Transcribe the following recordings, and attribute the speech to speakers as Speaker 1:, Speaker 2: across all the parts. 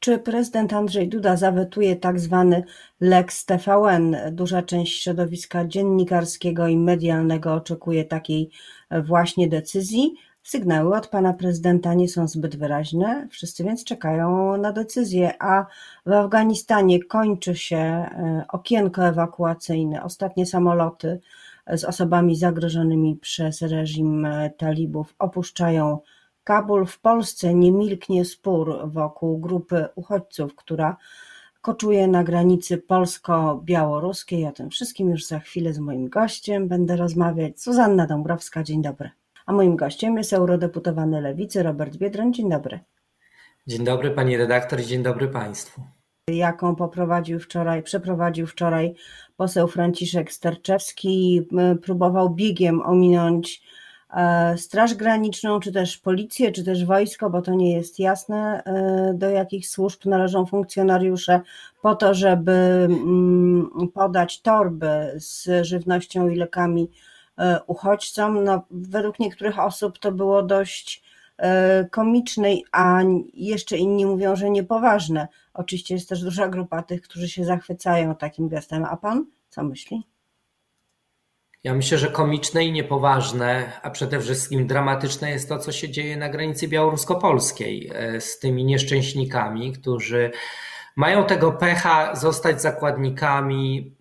Speaker 1: Czy prezydent Andrzej Duda zawetuje tak zwany Lex TVN? Duża część środowiska dziennikarskiego i medialnego oczekuje takiej właśnie decyzji. Sygnały od pana prezydenta nie są zbyt wyraźne, wszyscy więc czekają na decyzję, a w Afganistanie kończy się e, okienko ewakuacyjne. Ostatnie samoloty z osobami zagrożonymi przez reżim e, talibów opuszczają Kabul. W Polsce nie milknie spór wokół grupy uchodźców, która koczuje na granicy polsko-białoruskiej. O tym wszystkim już za chwilę z moim gościem będę rozmawiać. Suzanna Dąbrowska, dzień dobry. A moim gościem jest eurodeputowany Lewicy Robert Biedroń. Dzień dobry.
Speaker 2: Dzień dobry pani redaktor dzień dobry państwu.
Speaker 1: Jaką poprowadził wczoraj, przeprowadził wczoraj poseł Franciszek Sterczewski, próbował biegiem ominąć Straż Graniczną, czy też policję, czy też wojsko, bo to nie jest jasne, e, do jakich służb należą funkcjonariusze, po to, żeby mm, podać torby z żywnością i lekami E, uchodźcom. No, według niektórych osób to było dość e, komiczne, a jeszcze inni mówią, że niepoważne. Oczywiście jest też duża grupa tych, którzy się zachwycają takim gestem. A pan co myśli?
Speaker 2: Ja myślę, że komiczne i niepoważne, a przede wszystkim dramatyczne jest to, co się dzieje na granicy białorusko-polskiej e, z tymi nieszczęśnikami, którzy mają tego pecha zostać zakładnikami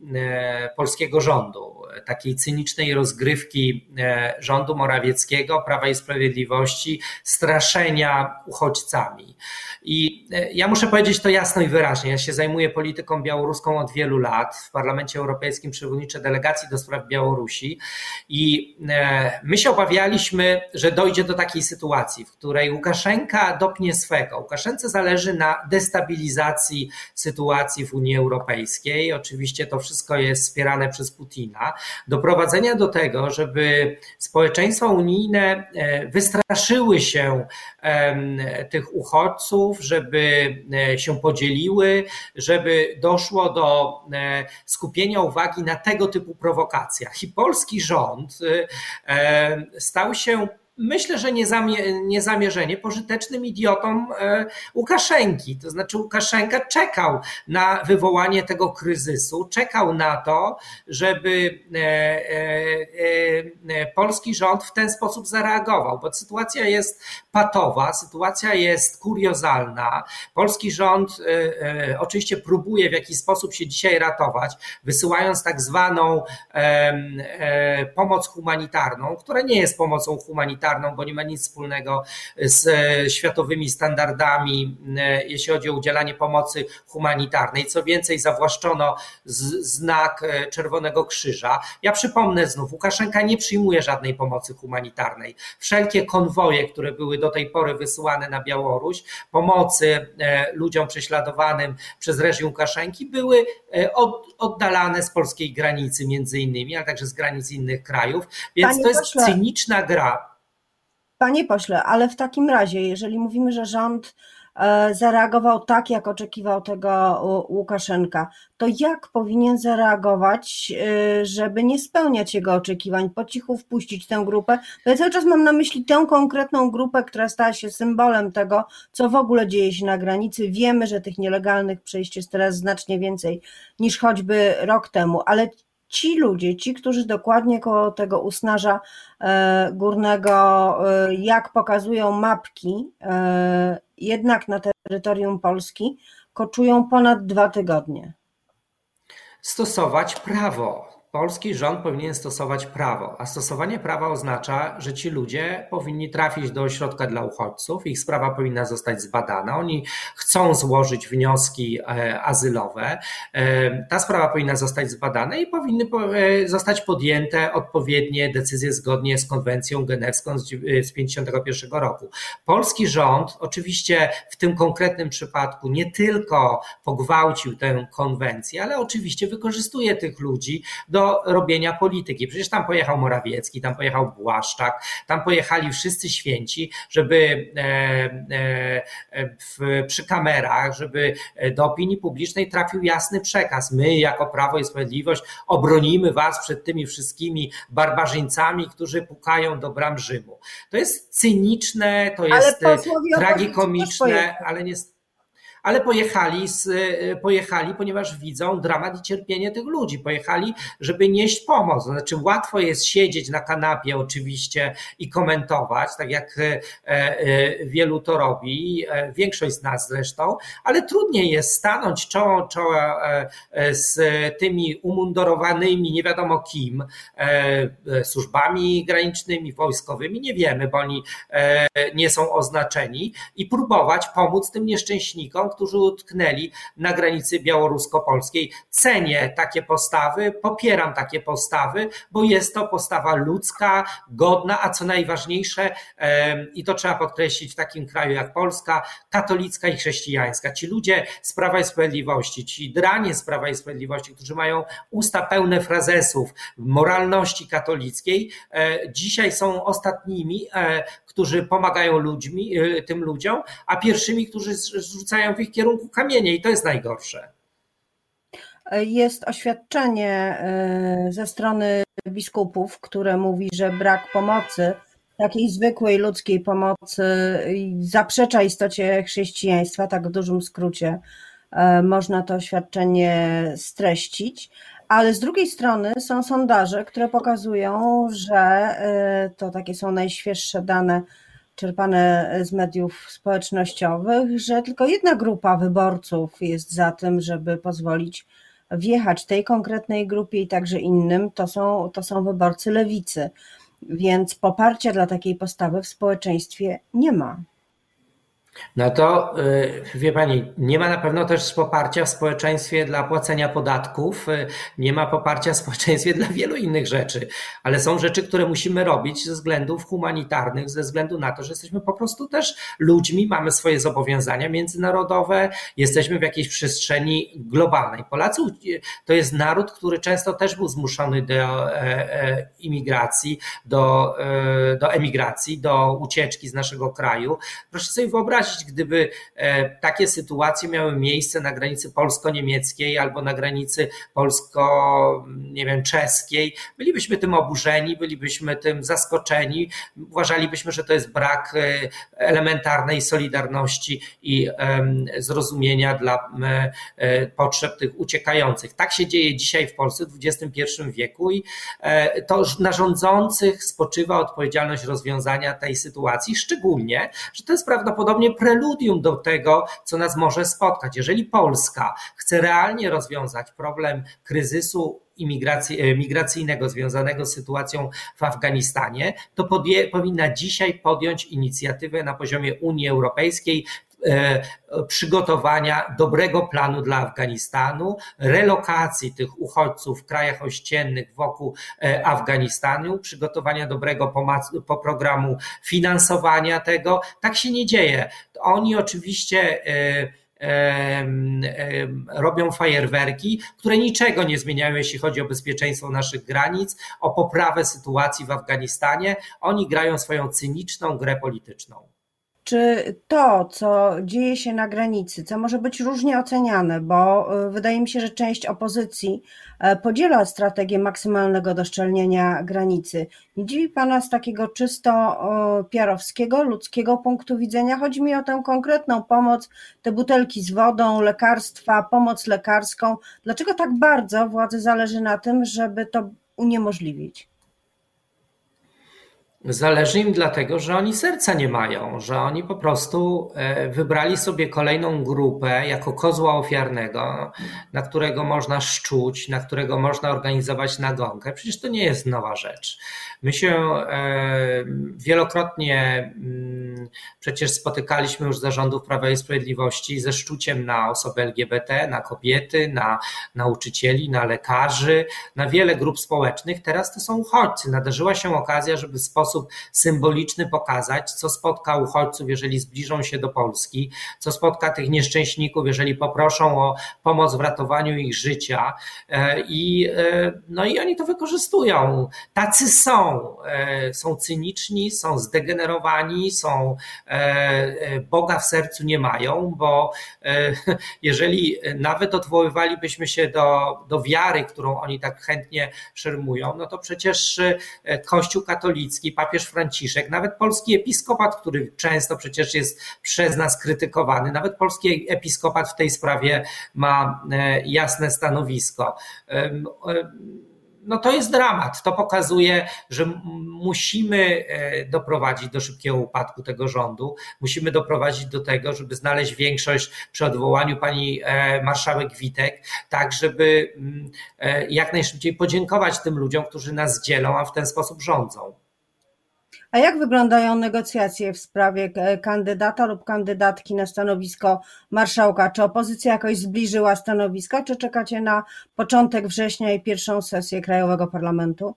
Speaker 2: polskiego rządu takiej cynicznej rozgrywki e, rządu Morawieckiego, Prawa i Sprawiedliwości, straszenia uchodźcami. I e, ja muszę powiedzieć to jasno i wyraźnie. Ja się zajmuję polityką białoruską od wielu lat. W Parlamencie Europejskim przewodniczę delegacji do spraw Białorusi i e, my się obawialiśmy, że dojdzie do takiej sytuacji, w której Łukaszenka dopnie swego. Łukaszence zależy na destabilizacji sytuacji w Unii Europejskiej. Oczywiście to wszystko jest wspierane przez Putina doprowadzenia do tego, żeby społeczeństwa unijne e, wystraszyły się tych uchodźców, żeby e, się podzieliły, żeby doszło do e, skupienia uwagi na tego typu prowokacjach. I polski rząd stał się myślę, że niezamierzenie pożytecznym idiotom e, Łukaszenki. To znaczy Łukaszenka czekał na wywołanie tego kryzysu, czekał na to, żeby e, e, polski rząd w ten sposób zareagował, bo sytuacja jest patowa, sytuacja jest kuriozalna. Polski rząd oczywiście próbuje w jakiś sposób się dzisiaj ratować, wysyłając tak zwaną pomoc humanitarną, która nie jest pomocą humanitarną, bo nie ma nic wspólnego z e, światowymi standardami, e, jeśli chodzi o udzielanie pomocy humanitarnej. Co więcej, zawłaszczono znak e, Czerwonego Krzyża. Ja przypomnę znów, Łukaszenka nie przyjmuje żadnej pomocy humanitarnej. Wszelkie konwoje, które były do tej pory wysyłane na Białoruś, pomocy ludziom prześladowanym przez reżim Łukaszenki, były oddalane z polskiej granicy między innymi, ale także z granic innych krajów. Więc Panie to jest cyniczna gra.
Speaker 1: Panie pośle, ale w takim razie, jeżeli mówimy, że rząd e, zareagował tak, jak oczekiwał tego Łukaszenka, to jak powinien zareagować, e, żeby nie spełniać jego oczekiwań, po cichu wpuścić tę grupę? To ja cały czas mam na myśli tę konkretną grupę, która stała się symbolem tego, co w ogóle dzieje się na granicy. Wiemy, że tych nielegalnych przejść jest teraz znacznie więcej niż choćby rok temu, ale ci ludzie, ci, którzy dokładnie koło tego usnaża e, górnego, e, jak pokazują mapki, e, jednak na terytorium Polski, koczują ponad dwa tygodnie.
Speaker 2: Stosować prawo polski rząd powinien stosować prawo, a stosowanie prawa oznacza, że ci ludzie powinni trafić do ośrodka dla uchodźców, ich sprawa powinna zostać zbadana, oni chcą złożyć wnioski e, azylowe, e, ta sprawa powinna zostać zbadana i powinny e, zostać podjęte odpowiednie decyzje zgodnie z konwencją genewską z 1951 roku. Polski rząd oczywiście w tym konkretnym przypadku nie tylko pogwałcił tę konwencję, ale oczywiście wykorzystuje tych ludzi do do robienia polityki. Przecież tam pojechał Morawiecki, tam pojechał Błaszczak, tam pojechali wszyscy święci, żeby e, e, w, przy kamerach, żeby do opinii publicznej trafił jasny przekaz. My, jako Prawo i Sprawiedliwość, obronimy was przed tymi wszystkimi barbarzyńcami, którzy pukają do bram Rzymu. To jest cyniczne, to jest tragikomiczne, ale nie ale pojechali, z, e, pojechali, ponieważ widzą dramat i cierpienie tych ludzi. Pojechali, żeby nieść pomoc. Znaczy, łatwo jest siedzieć na kanapie, oczywiście, i komentować, tak jak e, e, wielu to robi, większość z nas zresztą, ale trudniej jest stanąć czoło czoło z tymi umundurowanymi, nie wiadomo kim, służbami granicznymi, wojskowymi, nie wiemy, bo oni nie są oznaczeni i próbować pomóc tym nieszczęśnikom, którzy utknęli na granicy białorusko-polskiej. Cenię takie postawy, popieram takie postawy, bo jest to postawa ludzka, godna, a co najważniejsze, i to trzeba podkreślić w takim kraju jak Polska, katolicka i chrześcijańska. Ci ludzie z Prawa i Sprawiedliwości, ci dranie z Prawa i Sprawiedliwości, którzy mają usta pełne frazesów moralności katolickiej, e, dzisiaj są ostatnimi, e, którzy pomagają ludźmi, e, tym ludziom, a pierwszymi, którzy rzucają w ich kierunku kamienie i to jest najgorsze.
Speaker 1: Jest oświadczenie e, ze strony biskupów, które mówi, że brak pomocy, takiej zwykłej ludzkiej pomocy, zaprzecza istocie chrześcijaństwa, tak w dużym skrócie e, można to oświadczenie streścić. Ale z drugiej strony są sondaże, które pokazują, że e, to takie są najświeższe dane czerpane z mediów społecznościowych, że tylko jedna grupa wyborców jest za tym, żeby pozwolić wjechać tej konkretnej grupie i także innym, to są, to są wyborcy lewicy. Więc poparcia dla takiej postawy w społeczeństwie nie ma.
Speaker 2: No to y, wie Pani, nie ma na pewno też poparcia w społeczeństwie dla płacenia podatków, y, nie ma poparcia w społeczeństwie dla wielu innych rzeczy, ale są rzeczy, które musimy robić ze względów humanitarnych, ze względu na to, że jesteśmy po prostu też ludźmi, mamy swoje zobowiązania międzynarodowe, jesteśmy w jakiejś przestrzeni globalnej. Polacy to jest naród, który często też był zmuszony do e, e, imigracji, do, e, do emigracji, do ucieczki z naszego kraju. Proszę sobie wyobrazić, wyobrazić, gdyby e, takie sytuacje miały miejsce na granicy polsko-niemieckiej albo na granicy polsko, nie wiem, czeskiej. Bylibyśmy tym oburzeni, bylibyśmy tym zaskoczeni, uważalibyśmy, że to jest brak e, elementarnej solidarności i zrozumienia dla e, potrzeb tych uciekających. Tak się dzieje dzisiaj w Polsce w XXI wieku i to na rządzących spoczywa odpowiedzialność rozwiązania tej sytuacji, szczególnie, że to jest prawdopodobnie preludium do tego, co nas może spotkać. Jeżeli Polska chce realnie rozwiązać problem kryzysu e, migracyjnego związanego z sytuacją w Afganistanie, to podje, powinna dzisiaj podjąć inicjatywę na poziomie Unii Europejskiej przygotowania dobrego planu dla Afganistanu, relokacji tych uchodźców w krajach ościennych wokół e, Afganistanu, przygotowania dobrego programu finansowania tego. Tak się nie dzieje. Oni oczywiście e, robią fajerwerki, które niczego nie zmieniają, jeśli chodzi o bezpieczeństwo naszych granic, o poprawę sytuacji w Afganistanie. Oni grają swoją cyniczną grę polityczną.
Speaker 1: Czy to, co dzieje się na granicy, co może być różnie oceniane, bo e, wydaje mi się, że część opozycji e, podziela strategię maksymalnego doszczelnienia granicy. Nie dziwi Pana z takiego czysto piarowskiego, ludzkiego punktu widzenia? Chodzi mi o tę konkretną pomoc, te butelki z wodą, lekarstwa, pomoc lekarską. Dlaczego tak bardzo władzy zależy na tym, żeby to uniemożliwić?
Speaker 2: Zależy im dlatego, że oni serca nie mają, że oni po prostu e, wybrali sobie kolejną grupę jako kozła ofiarnego, na którego można szczuć, na którego można organizować nagonkę. Przecież to nie jest nowa rzecz. My się e, wielokrotnie mm, przecież spotykaliśmy już zarządów Prawa i Sprawiedliwości ze szczuciem na osoby LGBT, na kobiety, na nauczycieli, na lekarzy, na wiele grup społecznych. Teraz to są uchodźcy. Nadarzyła się okazja, żeby w sposób symboliczny pokazać, co spotka uchodźców, jeżeli zbliżą się do Polski, co spotka tych nieszczęśników, jeżeli poproszą o pomoc w ratowaniu ich życia. E, I, e, no i oni to wykorzystują. Tacy są. E, są cyniczni, są zdegenerowani, są Boga w sercu nie mają, bo jeżeli nawet odwoływalibyśmy się do, do wiary, którą oni tak chętnie szermują, no to przecież Kościół katolicki, papież Franciszek, nawet polski episkopat, który często przecież jest przez nas krytykowany, nawet polski episkopat w tej sprawie ma jasne stanowisko no to jest dramat. To pokazuje, że musimy e, doprowadzić do szybkiego upadku tego rządu. Musimy doprowadzić do tego, żeby znaleźć większość przy odwołaniu pani e, marszałek Witek, tak żeby e, jak najszybciej podziękować tym ludziom, którzy nas dzielą, a w ten sposób rządzą.
Speaker 1: A jak wyglądają negocjacje w sprawie e, kandydata lub kandydatki na stanowisko marszałka? Czy opozycja jakoś zbliżyła stanowiska, czy czekacie na początek września i pierwszą sesję Krajowego Parlamentu?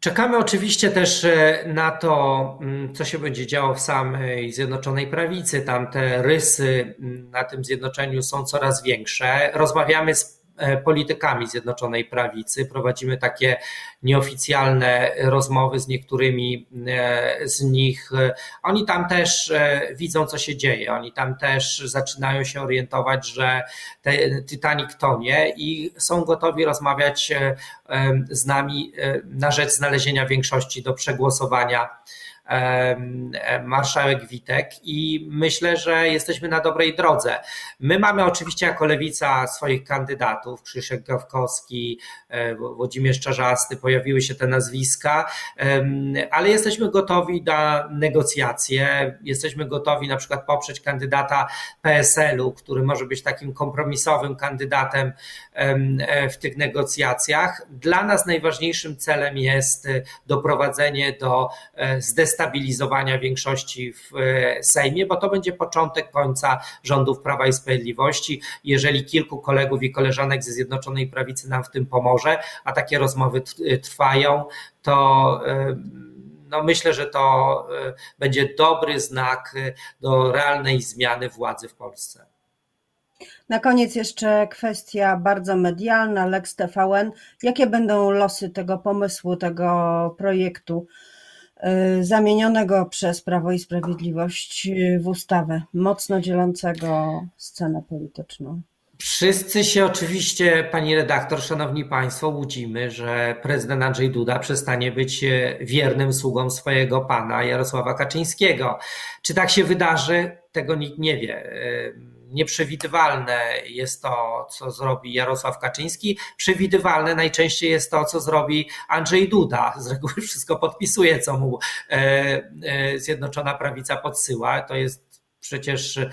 Speaker 2: Czekamy oczywiście też e, na to, mm, co się będzie działo w samej Zjednoczonej Prawicy. Tam te rysy mm, na tym zjednoczeniu są coraz większe. Rozmawiamy z politykami Zjednoczonej Prawicy. Prowadzimy takie nieoficjalne rozmowy z niektórymi e, z nich. Oni tam też e, widzą, co się dzieje. Oni tam też zaczynają się orientować, że Titanic tonie i są gotowi rozmawiać z nami na rzecz znalezienia większości do przegłosowania marszałek Witek i myślę, że jesteśmy na dobrej drodze. My mamy oczywiście jako lewica swoich kandydatów, Krzysiek Gawkowski, e, Włodzimierz Czarzasty, pojawiły się te nazwiska, ale jesteśmy gotowi na negocjacje, jesteśmy gotowi na przykład poprzeć kandydata PSL-u, który może być takim kompromisowym kandydatem e, w tych negocjacjach. Dla nas najważniejszym celem jest doprowadzenie do e, zdestabilizacji stabilizowania większości w e, Sejmie, bo to będzie początek końca rządów Prawa i Sprawiedliwości. Jeżeli kilku kolegów i koleżanek ze Zjednoczonej Prawicy nam w tym pomoże, a takie rozmowy e, trwają, to e, no myślę, że to będzie dobry znak do realnej zmiany władzy w Polsce.
Speaker 1: Na koniec jeszcze kwestia bardzo medialna, Lex TVN. Jakie będą losy tego pomysłu, tego projektu? Y, zamienionego przez Prawo i Sprawiedliwość y, w ustawę, mocno dzielącego scenę polityczną.
Speaker 2: Wszyscy się oczywiście, pani redaktor, szanowni państwo, łudzimy, że prezydent Andrzej Duda przestanie być y, wiernym sługą swojego pana Jarosława Kaczyńskiego. Czy tak się wydarzy? Tego nikt nie wie nieprzewidywalne jest to, co zrobi Jarosław Kaczyński. Przewidywalne najczęściej jest to, co zrobi Andrzej Duda. Z reguły wszystko podpisuje, co mu e, e, Zjednoczona Prawica podsyła. To jest przecież e,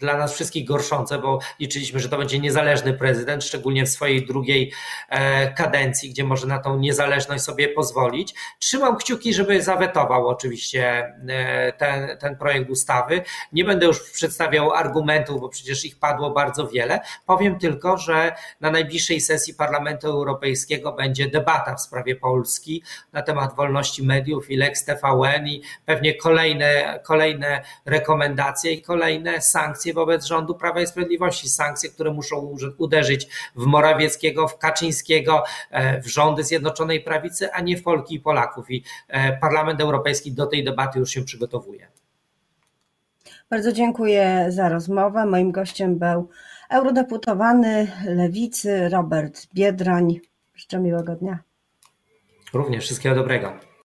Speaker 2: dla nas wszystkich gorszące, bo liczyliśmy, że to będzie niezależny prezydent, szczególnie w swojej drugiej e, kadencji, gdzie może na tą niezależność sobie pozwolić. Trzymam kciuki, żeby zawetował oczywiście e, ten, ten projekt ustawy. Nie będę już przedstawiał argumentów, bo przecież ich padło bardzo wiele. Powiem tylko, że na najbliższej sesji Parlamentu Europejskiego będzie debata w sprawie Polski na temat wolności mediów i Lex TVN i pewnie kolejne, kolejne rekomendacje i kolejne sankcje sankcje wobec rządu Prawa i Sprawiedliwości, sankcje, które muszą uderzyć w Morawieckiego, w Kaczyńskiego, e, w rządy Zjednoczonej Prawicy, a nie w Polki i Polaków. I e, Parlament Europejski do tej debaty już się przygotowuje.
Speaker 1: Bardzo dziękuję za rozmowę. Moim gościem był eurodeputowany Lewicy Robert Biedroń. Życzę miłego dnia.
Speaker 2: Również wszystkiego dobrego.